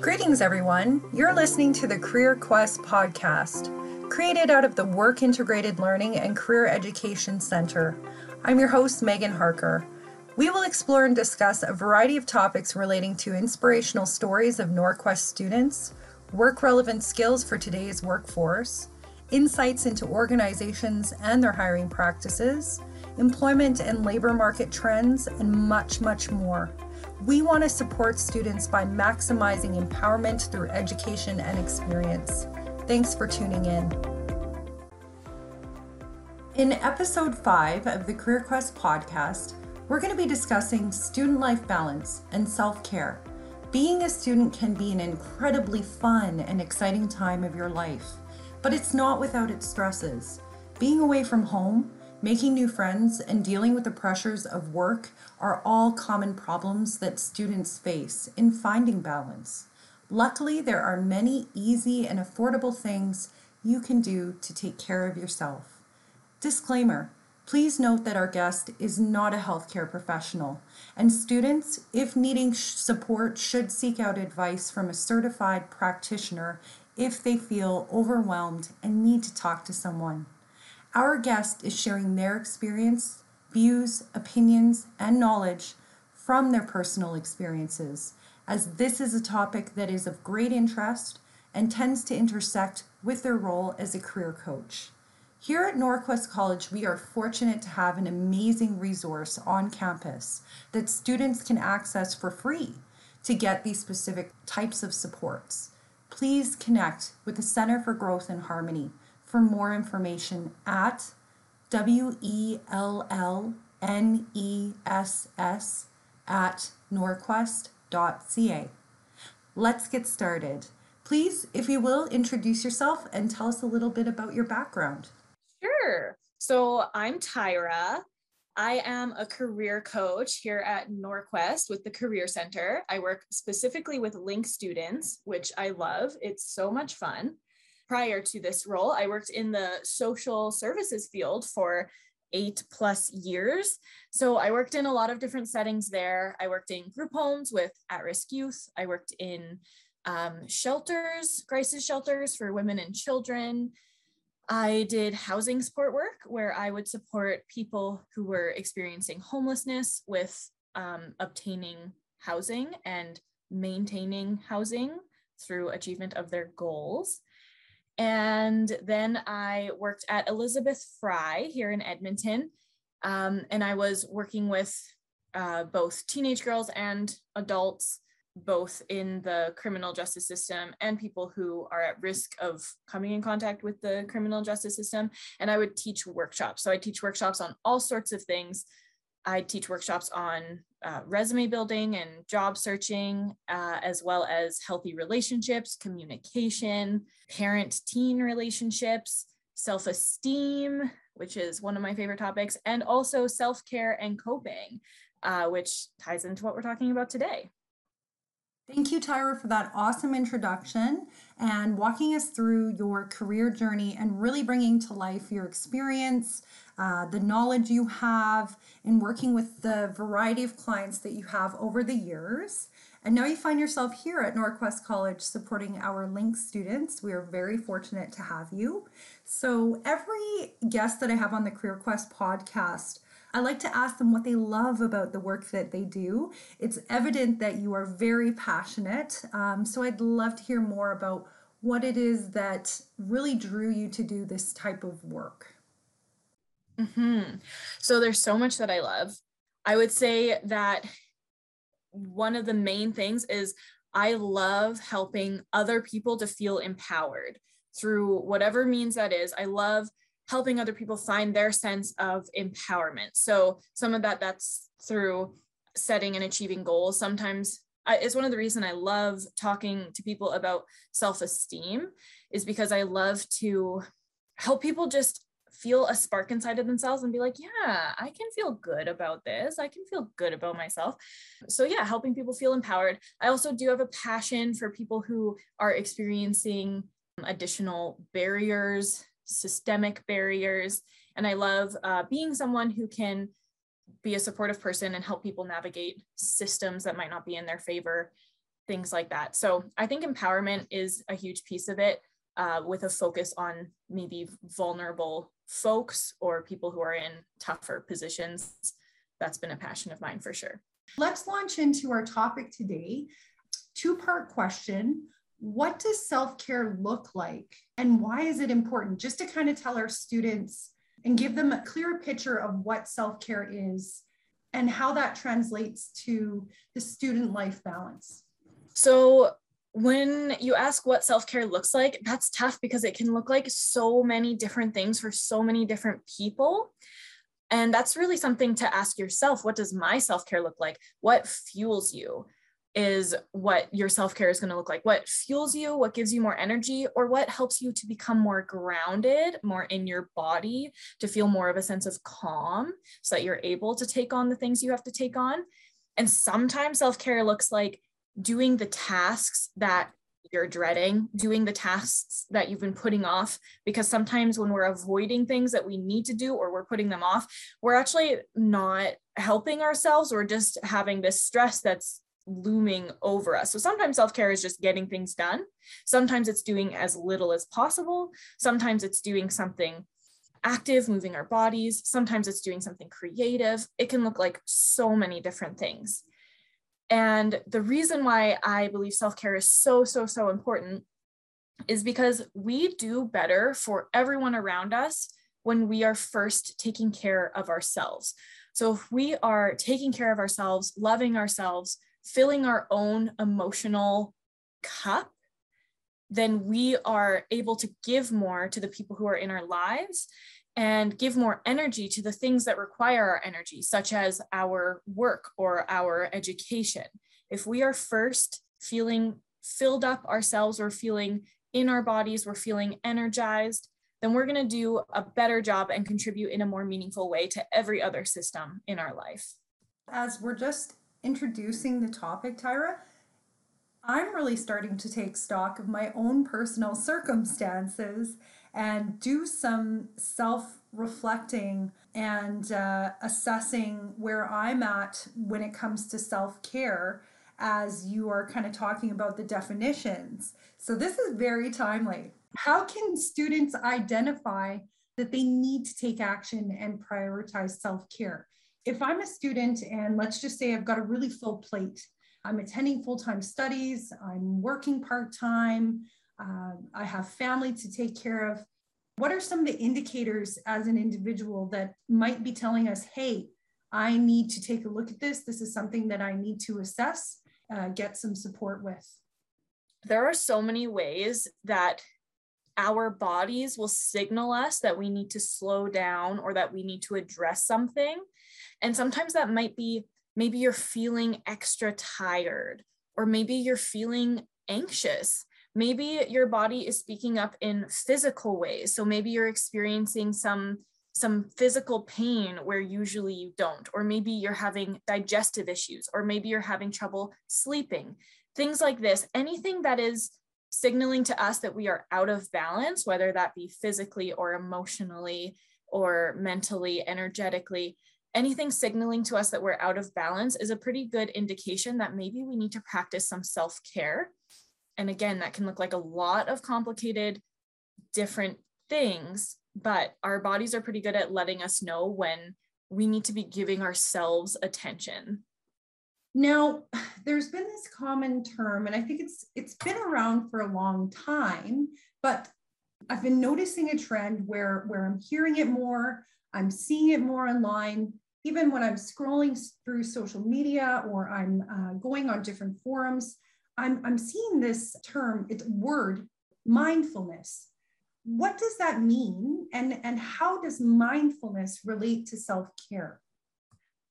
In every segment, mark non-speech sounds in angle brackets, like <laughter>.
Greetings, everyone. You're listening to the Career Quest podcast, created out of the Work Integrated Learning and Career Education Center. I'm your host, Megan Harker. We will explore and discuss a variety of topics relating to inspirational stories of Norquest students, work relevant skills for today's workforce, insights into organizations and their hiring practices, employment and labor market trends, and much, much more. We want to support students by maximizing empowerment through education and experience. Thanks for tuning in. In episode 5 of the Career Quest podcast, we're going to be discussing student life balance and self care. Being a student can be an incredibly fun and exciting time of your life, but it's not without its stresses. Being away from home, Making new friends and dealing with the pressures of work are all common problems that students face in finding balance. Luckily, there are many easy and affordable things you can do to take care of yourself. Disclaimer Please note that our guest is not a healthcare professional, and students, if needing support, should seek out advice from a certified practitioner if they feel overwhelmed and need to talk to someone. Our guest is sharing their experience, views, opinions, and knowledge from their personal experiences, as this is a topic that is of great interest and tends to intersect with their role as a career coach. Here at Norquest College, we are fortunate to have an amazing resource on campus that students can access for free to get these specific types of supports. Please connect with the Center for Growth and Harmony for more information at W E L L N E S S at norquest.ca. Let's get started. Please, if you will, introduce yourself and tell us a little bit about your background. Sure. So I'm Tyra. I am a career coach here at Norquest with the Career Center. I work specifically with LINC students, which I love. It's so much fun prior to this role, I worked in the social services field for eight plus years. So I worked in a lot of different settings there. I worked in group homes with at risk youth. I worked in um, shelters, crisis shelters for women and children. I did housing support work where I would support people who were experiencing homelessness with um, obtaining housing and maintaining housing through achievement of their goals. And then I worked at Elizabeth Fry here in Edmonton. Um, and I was working with uh, both teenage girls and adults, both in the criminal justice system and people who are at risk of coming in contact with the criminal justice system. And I would teach workshops. So I teach workshops on all sorts of things. I teach workshops on uh, resume building and job searching, uh, as well as healthy relationships, communication, parent teen relationships, self esteem, which is one of my favorite topics, and also self care and coping, uh, which ties into what we're talking about today. Thank you, Tyra, for that awesome introduction and walking us through your career journey and really bringing to life your experience, uh, the knowledge you have in working with the variety of clients that you have over the years. And now you find yourself here at Norquest College supporting our LINC students. We are very fortunate to have you. So, every guest that I have on the Career Quest podcast, I like to ask them what they love about the work that they do. It's evident that you are very passionate. Um, so I'd love to hear more about what it is that really drew you to do this type of work. Mm-hmm. So there's so much that I love. I would say that one of the main things is I love helping other people to feel empowered through whatever means that is. I love helping other people find their sense of empowerment. So some of that that's through setting and achieving goals. Sometimes I, it's one of the reason I love talking to people about self-esteem is because I love to help people just feel a spark inside of themselves and be like, yeah, I can feel good about this. I can feel good about myself. So, yeah, helping people feel empowered. I also do have a passion for people who are experiencing additional barriers systemic barriers. And I love uh, being someone who can be a supportive person and help people navigate systems that might not be in their favor. things like that. So I think empowerment is a huge piece of it uh, with a focus on maybe vulnerable folks or people who are in tougher positions. That's been a passion of mine for sure. Let's launch into our topic today. Two part question What does self care look like and why is it important? Just to kind of tell our students and give them a clear picture of what self care is and how that translates to the student life balance. So, when you ask what self care looks like, that's tough because it can look like so many different things for so many different people. And that's really something to ask yourself what does my self care look like? What fuels you? Is what your self care is going to look like. What fuels you, what gives you more energy, or what helps you to become more grounded, more in your body, to feel more of a sense of calm so that you're able to take on the things you have to take on. And sometimes self care looks like doing the tasks that you're dreading, doing the tasks that you've been putting off. Because sometimes when we're avoiding things that we need to do or we're putting them off, we're actually not helping ourselves. We're just having this stress that's looming over us. So sometimes self care is just getting things done. Sometimes it's doing as little as possible. Sometimes it's doing something active, moving our bodies. Sometimes it's doing something creative. It can look like so many different things. And the reason why I believe self care is so, so, so important is because we do better for everyone around us when we are first taking care of ourselves. So if we are taking care of ourselves, loving ourselves, filling our own emotional cup, then we are able to give more to the people who are in our lives and give more energy to the things that require our energy, such as our work or our education. If we are first feeling filled up ourselves, we're feeling in our bodies, we're feeling energized, then we're going to do a better job and contribute in a more meaningful way to every other system in our life. As we're just introducing the topic, Tyra, I'm really starting to take stock of my own personal circumstances and do some self reflecting and uh, assessing where I'm at when it comes to self care as you are kind of talking about the definitions. So, this is very timely. How can students identify that they need to take action and prioritize self care? If I'm a student and let's just say I've got a really full plate, I'm attending full time studies, I'm working part time, um, I have family to take care of. What are some of the indicators as an individual that might be telling us, hey, I need to take a look at this. This is something that I need to assess, uh, get some support with. There are so many ways that our bodies will signal us that we need to slow down or that we need to address something. And sometimes that might be maybe you're feeling extra tired, or maybe you're feeling anxious. Maybe your body is speaking up in physical ways. So maybe you're experiencing some some physical pain where usually you don't or maybe you're having digestive issues or maybe you're having trouble sleeping things like this. Anything that is signaling to us that we are out of balance whether that be physically or emotionally or mentally energetically anything signaling to us that we're out of balance is a pretty good indication that maybe we need to practice some self-care and again, that can look like a lot of complicated, different things, but our bodies are pretty good at letting us know when we need to be giving ourselves attention. Now, <sighs> there's been this common term, and I think it's it's been around for a long time, but I've been noticing a trend where where I'm hearing it more, I'm seeing it more online, even when I'm scrolling through social media or I'm uh, going on different forums. I'm, I'm seeing this term, it's word, mindfulness. What does that mean? And, and how does mindfulness relate to self care?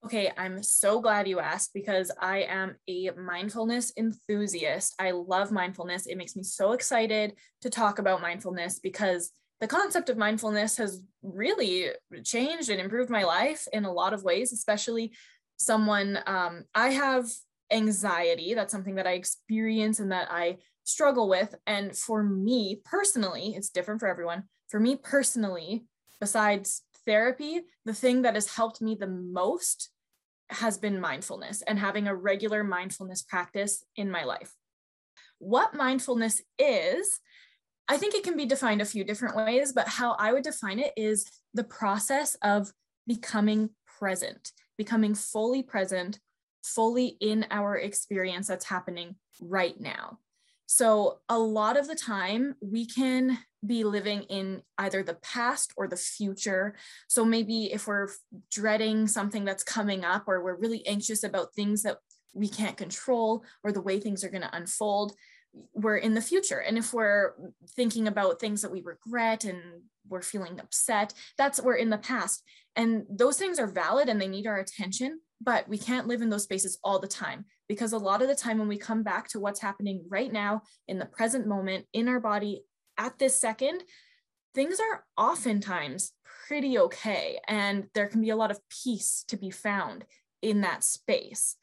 Okay, I'm so glad you asked because I am a mindfulness enthusiast. I love mindfulness. It makes me so excited to talk about mindfulness because the concept of mindfulness has really changed and improved my life in a lot of ways, especially someone um, I have anxiety. That's something that I experience and that I struggle with. And for me personally, it's different for everyone. For me personally, besides therapy, the thing that has helped me the most has been mindfulness and having a regular mindfulness practice in my life. what mindfulness is, I think it can be defined a few different ways, but how I would define it is the process of becoming present, becoming fully present, fully in our experience that's happening right now. So, a lot of the time, we can be living in either the past or the future. So, maybe if we're dreading something that's coming up, or we're really anxious about things that we can't control, or the way things are going to unfold, we're in the future. And if we're thinking about things that we regret and we're feeling upset, that's we're in the past. And those things are valid and they need our attention, but we can't live in those spaces all the time because a lot of the time when we come back to what's happening right now in the present moment in our body at this second, things are oftentimes pretty okay. And there can be a lot of peace to be found in that space.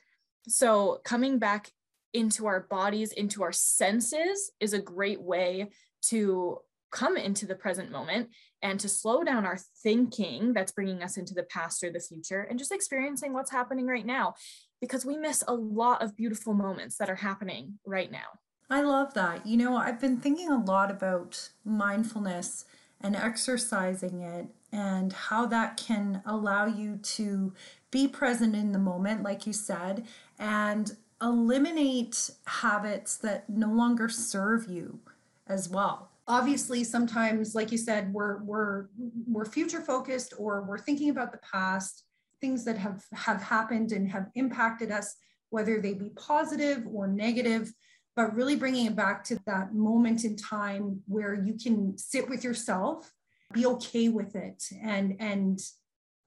So, coming back into our bodies, into our senses, is a great way to come into the present moment and to slow down our thinking that's bringing us into the past or the future and just experiencing what's happening right now because we miss a lot of beautiful moments that are happening right now. I love that. You know, I've been thinking a lot about mindfulness and exercising it and how that can allow you to be present in the moment, like you said, and eliminate habits that no longer serve you as well obviously sometimes like you said we're we're we're future focused or we're thinking about the past things that have have happened and have impacted us whether they be positive or negative but really bringing it back to that moment in time where you can sit with yourself be okay with it and and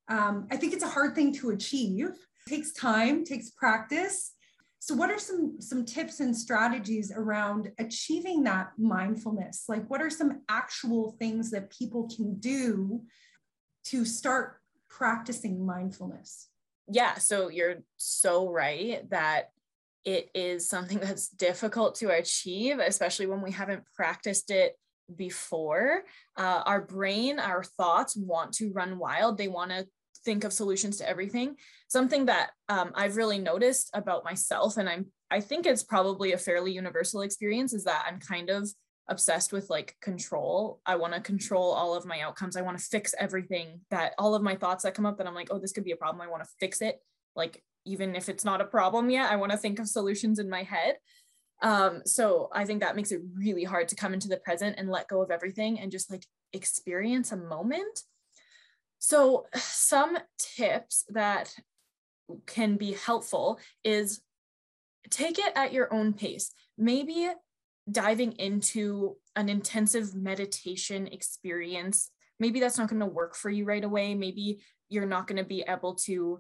um, i think it's a hard thing to achieve. It takes time takes practice so what are some some tips and strategies around achieving that mindfulness? Like what are some actual things that people can do to start practicing mindfulness? Yeah, so you're so right that it is something <laughs> that's difficult to achieve, especially when we haven't practiced it before. Uh, our brain, our thoughts want to run wild. They want to think of solutions to everything. Something that um, I've really noticed about myself, and I'm I think it's probably a fairly universal experience, is that I'm kind of obsessed with like control. I want to control all of my outcomes. I want to fix everything that all of my thoughts that come up that I'm like, oh, this could be a problem. I want to fix it. Like even if it's not a problem yet, I want to think of solutions in my head. Um, so I think that makes it really hard to come into the present and let go of everything and just like experience a moment so, <sighs> some tips that can be helpful is take it at your own pace. Maybe diving into an intensive meditation experience. Maybe that's not going to work for you right away. Maybe you're not going to be able to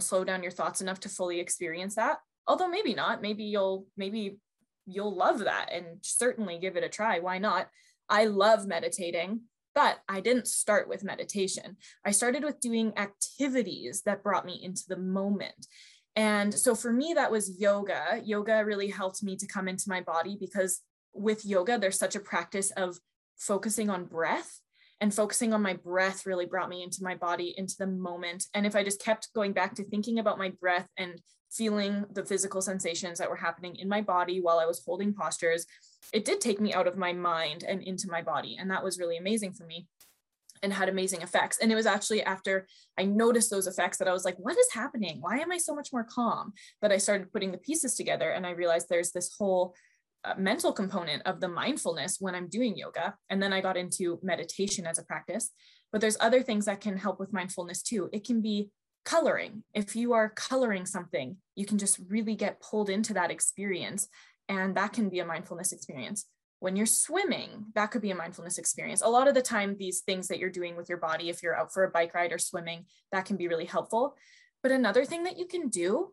slow down your thoughts enough to fully experience that. Although maybe not. Maybe you'll maybe you'll love that and certainly give it a try. Why not? I love meditating. But I didn't start with meditation. I started with doing activities that brought me into the moment. And so for me, that was yoga. Yoga really helped me to come into my body because with yoga, there's such a practice of focusing on breath and focusing on my breath really brought me into my body, into the moment. And if I just kept going back to thinking about my breath and feeling the physical sensations that were happening in my body while I was holding postures, it did take me out of my mind and into my body. And that was really amazing for me and had amazing effects. And it was actually after I noticed those effects that I was like, what is happening? Why am I so much more calm? That I started putting the pieces together and I realized there's this whole uh, mental component of the mindfulness when I'm doing yoga. And then I got into meditation as a practice. But there's other things that can help with mindfulness too. It can be coloring. If you are coloring something, you can just really get pulled into that experience. And that can be a mindfulness experience. When you're swimming, that could be a mindfulness experience. A lot of the time, these things that you're doing with your body, if you're out for a bike ride or swimming, that can be really helpful. But another thing that you can do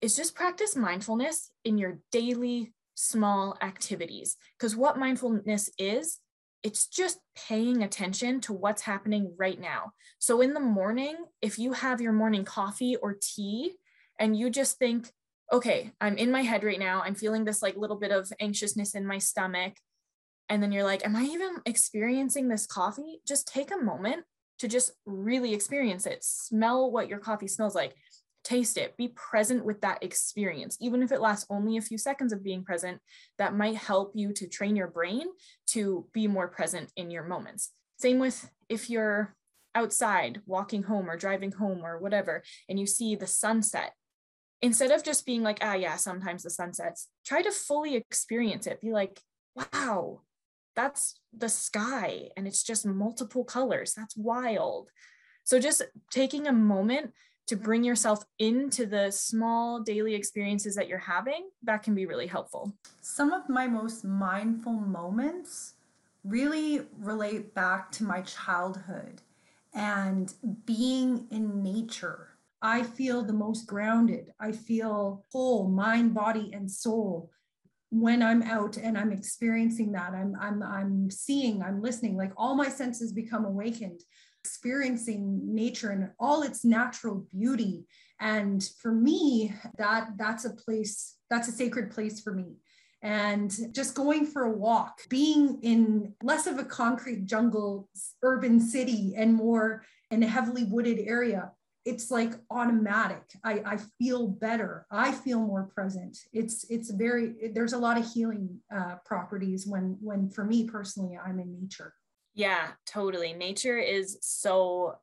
is just practice mindfulness in your daily small activities. Because what mindfulness is, it's just paying attention to what's happening right now. So in the morning, if you have your morning coffee or tea and you just think, okay, I'm in my head right now, I'm feeling this like little bit of anxiousness in my stomach. And then you're like, am I even experiencing this coffee? Just take a moment to just really experience it. Smell what your coffee smells like. Taste it, be present with that experience. Even if it lasts only a few seconds of being present, that might help you to train your brain to be more present in your moments. Same with if you're outside walking home or driving home or whatever, and you see the sunset. Instead of just being like, ah, yeah, sometimes the sun sets, try to fully experience it. Be like, wow, that's the sky and it's just multiple colors. That's wild. So just taking a moment to bring yourself into the small daily experiences that you're having, that can be really helpful. Some of my most mindful moments really relate back to my childhood and being in nature. I feel the most grounded. I feel whole, mind, body, and soul when I'm out and I'm experiencing that. I'm I'm I'm seeing, I'm listening, like all my senses become awakened experiencing nature and all its natural beauty. And for me that that's a place that's a sacred place for me. And just going for a walk being in less of a concrete jungle urban city and more in a heavily wooded area it's like automatic. I, I feel better. I feel more present. It's it's very there's a lot of healing uh, properties when when for me personally i'm in nature yeah, totally. Nature is so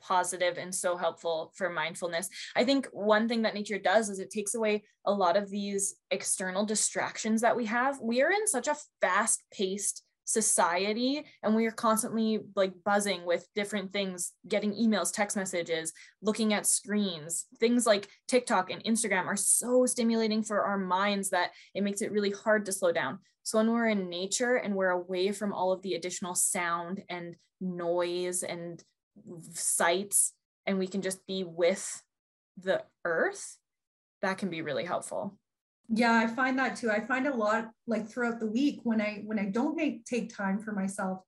positive and so helpful for mindfulness. I think one thing that nature does is it takes away a lot of these external distractions that we have. We are in such a fast paced society and we are constantly like buzzing with different things getting emails text messages looking at screens things like tiktok and instagram are so stimulating for our minds that it makes it really hard to slow down so when we're in nature and we're away from all of the additional sound and noise and sights and we can just be with the earth that can be really helpful. Yeah i find that too. I find a lot like throughout the week when i when i don't make take time for myself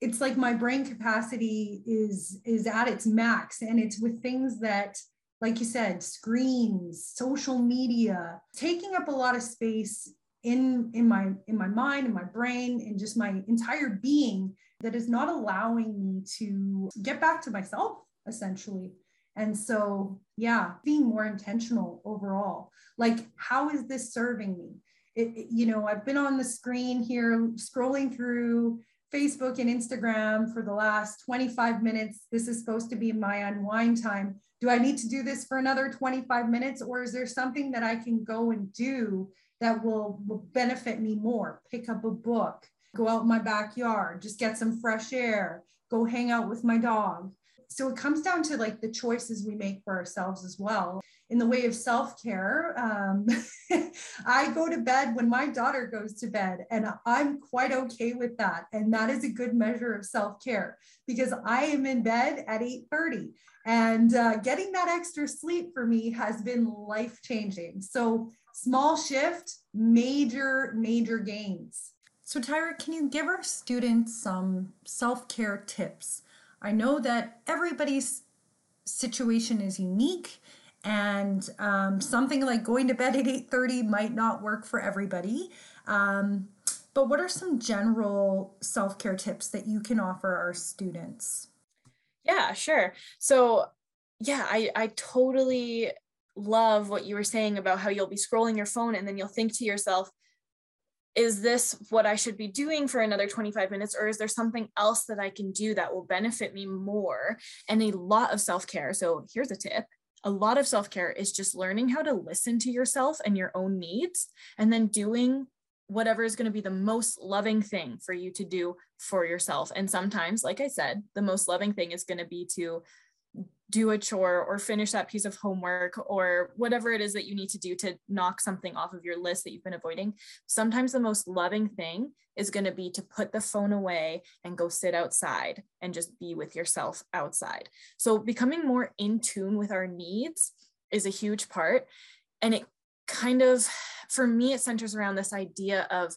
it's like my brain capacity is is at its max and it's with things that like you said screens social media taking up a lot of space in in my in my mind in my brain in just my entire being that is not allowing me to get back to myself essentially and so, yeah, being more intentional overall. Like, how is this serving me? It, it, you know, I've been on the screen here scrolling through Facebook and Instagram for the last 25 minutes. This is supposed to be my unwind time. Do I need to do this for another 25 minutes, or is there something that I can go and do that will, benefit me more? Pick up a book, go out in my backyard, just get some fresh air, go hang out with my dog. So it comes down to like the choices we make for ourselves as well. In the way of self-care um, <laughs> i go to bed when my daughter goes to bed and i'm quite okay with that. And that is a good measure of self-care because i am in bed at 8.30 and uh, getting that extra sleep for me has been life changing so small shift major major gains. So tyra can you give our students some self-care tips? I know that everybody's situation is unique and um, something like going to bed at 8.30 might not work for everybody. Um, but what are some general self-care tips that you can offer our students? Yeah sure. So yeah i i totally love what you were saying about how you'll be scrolling your phone and then you'll think to yourself is this what I should be doing for another 25 minutes? Or is there something else that I can do that will benefit me more? And a lot of self care. So here's a tip a lot of self care is just learning how to listen to yourself and your own needs, and then doing whatever is going to be the most loving thing for you to do for yourself. And sometimes, like I said, the most loving thing is going to be to do a chore or finish that piece of homework or whatever it is that you need to do to knock something off of your list that you've been avoiding. Sometimes the most loving thing is going to be to put the phone away and go sit outside and just be with yourself outside. So becoming more in tune with our needs is a huge part. And it kind of, for me, it centers around this idea of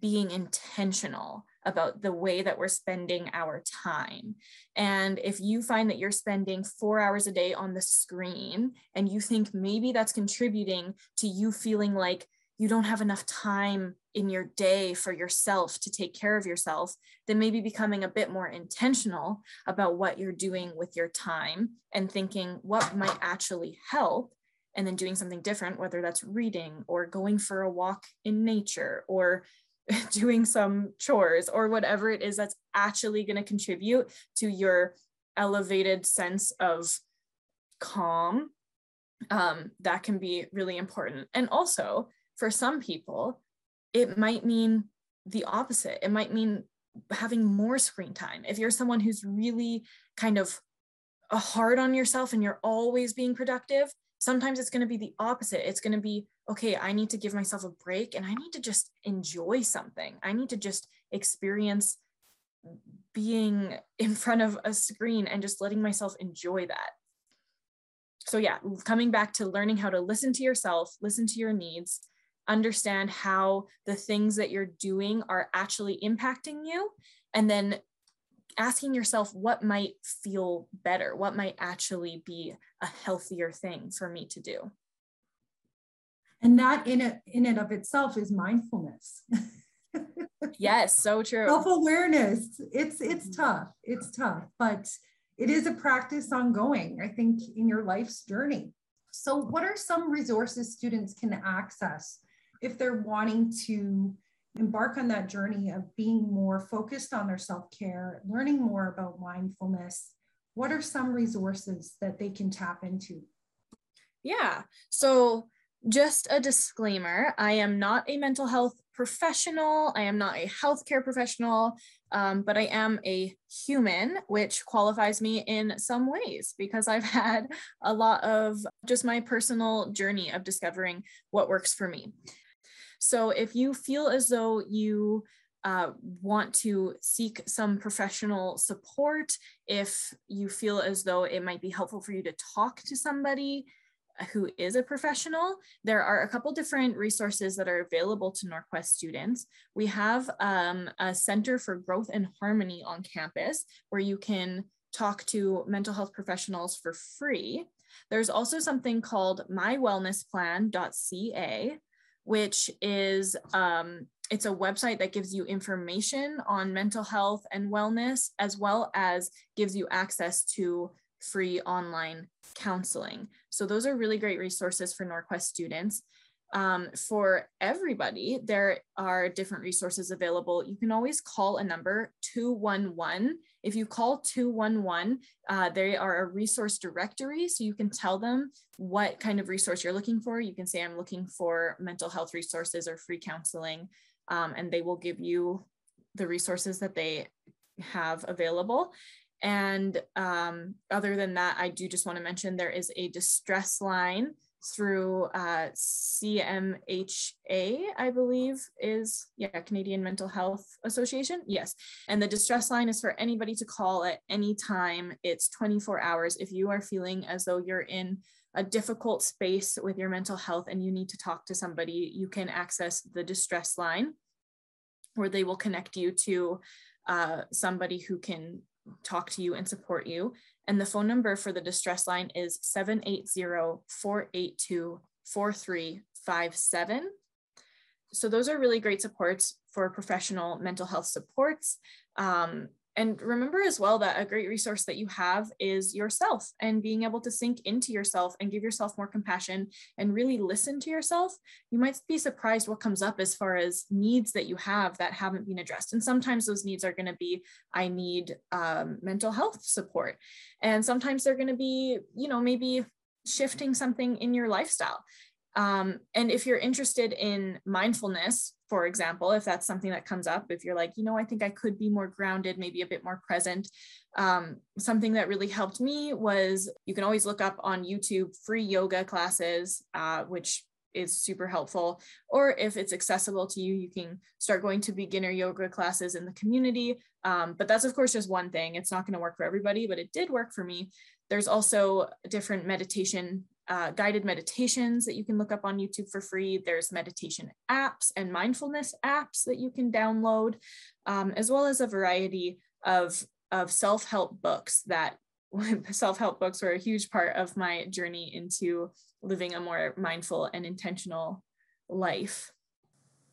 being intentional about the way that we're spending our time. And if you find that you're spending four hours a day on the screen and you think maybe that's contributing to you feeling like you don't have enough time in your day for yourself to take care of yourself, then maybe becoming a bit more intentional about what you're doing with your time and thinking what might actually help and then doing something different, whether that's reading or going for a walk in nature or <laughs> doing some chores or whatever it is that's actually going to contribute to your elevated sense of calm um, that can be really important. And also for some people it might mean the opposite. It might mean having more screen time. If you're someone who's really kind of hard on yourself and you're always being productive sometimes it's going to be the opposite. It's going to be okay i need to give myself a break and i need to just enjoy something. I need to just experience being <laughs> in front of a screen and just letting myself enjoy that. So yeah coming back to learning how to listen to yourself listen to your needs understand how the things that you're doing are actually impacting you and then asking yourself what might feel better what might actually be a healthier thing for me to do. And that in it in and of itself is mindfulness. Yes so true. Self-awareness it's it's mm-hmm. tough it's tough but it is a practice ongoing i think in your life's journey. So what are some resources students can access if they're wanting to embark on that journey of being more focused on their self-care learning more about mindfulness what are some resources that they can tap into yeah so just a disclaimer I am not a mental health professional, I am not a healthcare professional, um, but I am a human, which qualifies me in some ways because I've <laughs> had a lot of just my personal journey of discovering what works for me. So if you feel as though you uh, want to seek some professional support, if you feel as though it might be helpful for you to talk to somebody, who is a professional, there are a couple different resources that are available to Norquest students. We have um, a Center for Growth and Harmony on campus where you can talk to mental health professionals for free. There's also something called mywellnessplan.ca, which is um, it's a website that gives you information on mental health and wellness, as well as gives you access to free online counseling. So those are really great resources for Norquest students. Um, for everybody, there are different resources available. You can always call a number 211. If you call 211, uh, they are a resource directory. So you can tell them what kind of resource you're looking for. You can say, I'm looking for mental health resources or free counseling, um, and they will give you the resources that they have available. And um, other than that, I do just want to mention there is a distress line through uh, CMHA, I believe is, yeah, Canadian Mental Health Association. Yes. And the distress line is for anybody to call at any time. It's 24 hours. If you are feeling as though you're in a difficult space with your mental health and you need to talk to somebody, you can access the distress line where they will connect you to uh, somebody who can talk to you and support you. And the phone number for the distress line is 780 482 4357. So, those are really great supports for professional mental health supports. Um, and remember as well that a great resource that you have is yourself and being able to sink into yourself and give yourself more compassion and really listen to yourself. You might be surprised what comes up as far as needs that you have that haven't been addressed. And sometimes those needs are going to be I need um, mental health support. And sometimes they're going to be, you know, maybe shifting something in your lifestyle. Um, and if you're interested in mindfulness, for example, if that's something that comes up, if you're like, you know, I think I could be more grounded, maybe a bit more present. Um, something that really helped me was you can always look up on YouTube free yoga classes, uh, which is super helpful. Or if it's accessible to you, you can start going to beginner yoga classes in the community. Um, but that's, of course, just one thing. It's not going to work for everybody, but it did work for me. There's also different meditation uh, guided meditations that you can look up on YouTube for free. There's meditation apps and mindfulness apps that you can download, um, as well as a variety of, of self help books that <laughs> self help books were a huge part of my journey into living a more mindful and intentional life.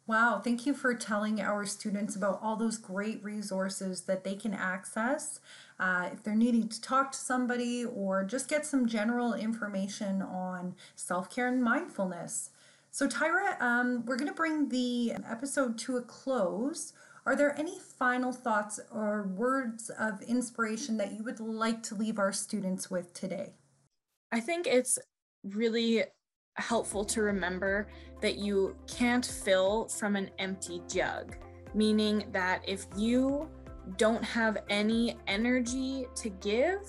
Wow, thank you for telling our students about all those great resources that they can access uh, if they're needing to talk to somebody or just get some general information on self care and mindfulness. So, Tyra, um, we're going to bring the episode to a close. Are there any final thoughts or words of inspiration that you would like to leave our students with today? I think it's really helpful to remember that you can't fill from an empty jug, meaning that if you don't have any energy to give,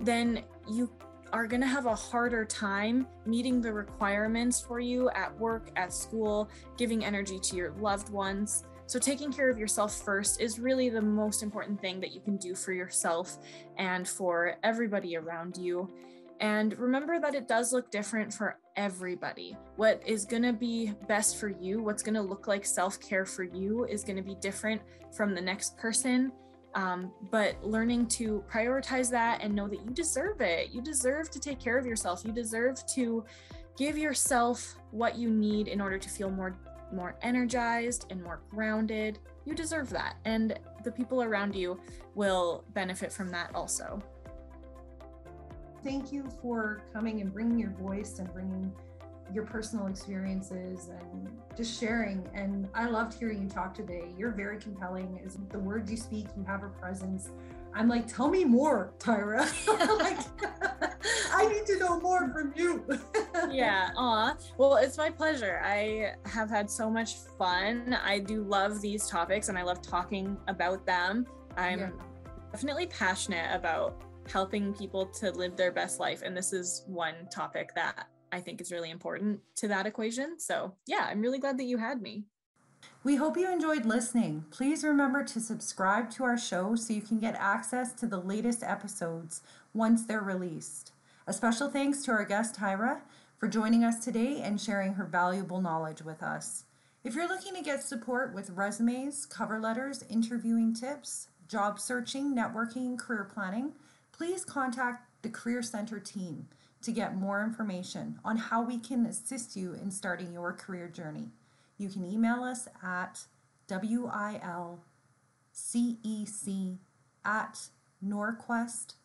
then you are going to have a harder time meeting the requirements for you at work, at school, giving energy to your loved ones. So, taking care of yourself first is really the most important thing that you can do for yourself and for everybody around you. And remember that it does look different for everybody. What is going to be best for you, what's going to look like self care for you, is going to be different from the next person. Um, but learning to prioritize that and know that you deserve it. You deserve to take care of yourself. You deserve to give yourself what you need in order to feel more more energized and more grounded. You deserve that. And the people around you will benefit from that also thank you for coming and bringing your voice and bringing your personal experiences and just sharing. And I loved hearing you talk today. You're very compelling. Is the words you speak, you have a presence. I'm like, tell me more, Tyra. <laughs> like, I need to know more from you. <laughs> yeah. Aw. Well, it's my pleasure. I have had so much fun. I do love these topics and I love talking about them. I'm yeah. definitely passionate about helping people to live their best life. And this is one topic that I think is really important to that equation. So, yeah, I'm really glad that you had me. We hope you enjoyed listening. Please remember to subscribe to our show so you can get access to the latest episodes once they're released. A special thanks to our guest, Tyra, for joining us today and sharing her valuable knowledge with us. If you're looking to get support with resumes, cover letters, interviewing tips, job searching, networking, career planning, please contact the Career Center team to get more information on how we can assist you in starting your career journey. You can email us at wilcec at norquest.ca.